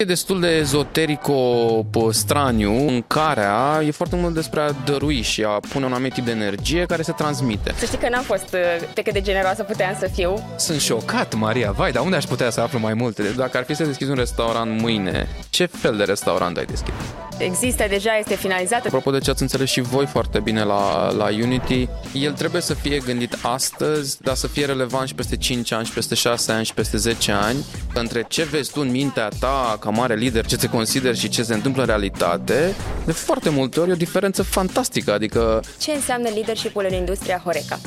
E destul de ezoterico-straniu în care e foarte mult despre a dărui și a pune un anumit tip de energie care se transmite. Să știi că n-am fost uh, pe cât de generoasă puteam să fiu. Sunt șocat, Maria. Vai, dar unde aș putea să aflu mai multe? Dacă ar fi să deschizi un restaurant mâine, ce fel de restaurant ai deschide? Există deja, este finalizat. Apropo de ce ați înțeles și voi foarte bine la, la Unity, el trebuie să fie gândit astăzi, dar să fie relevant și peste 5 ani, și peste 6 ani, și peste 10 ani. Între ce vezi tu în mintea ta ca mare lider, ce te consideri și ce se întâmplă în realitate, de foarte multe ori e o diferență fantastică. Adică... Ce înseamnă leadership-ul în industria Horeca?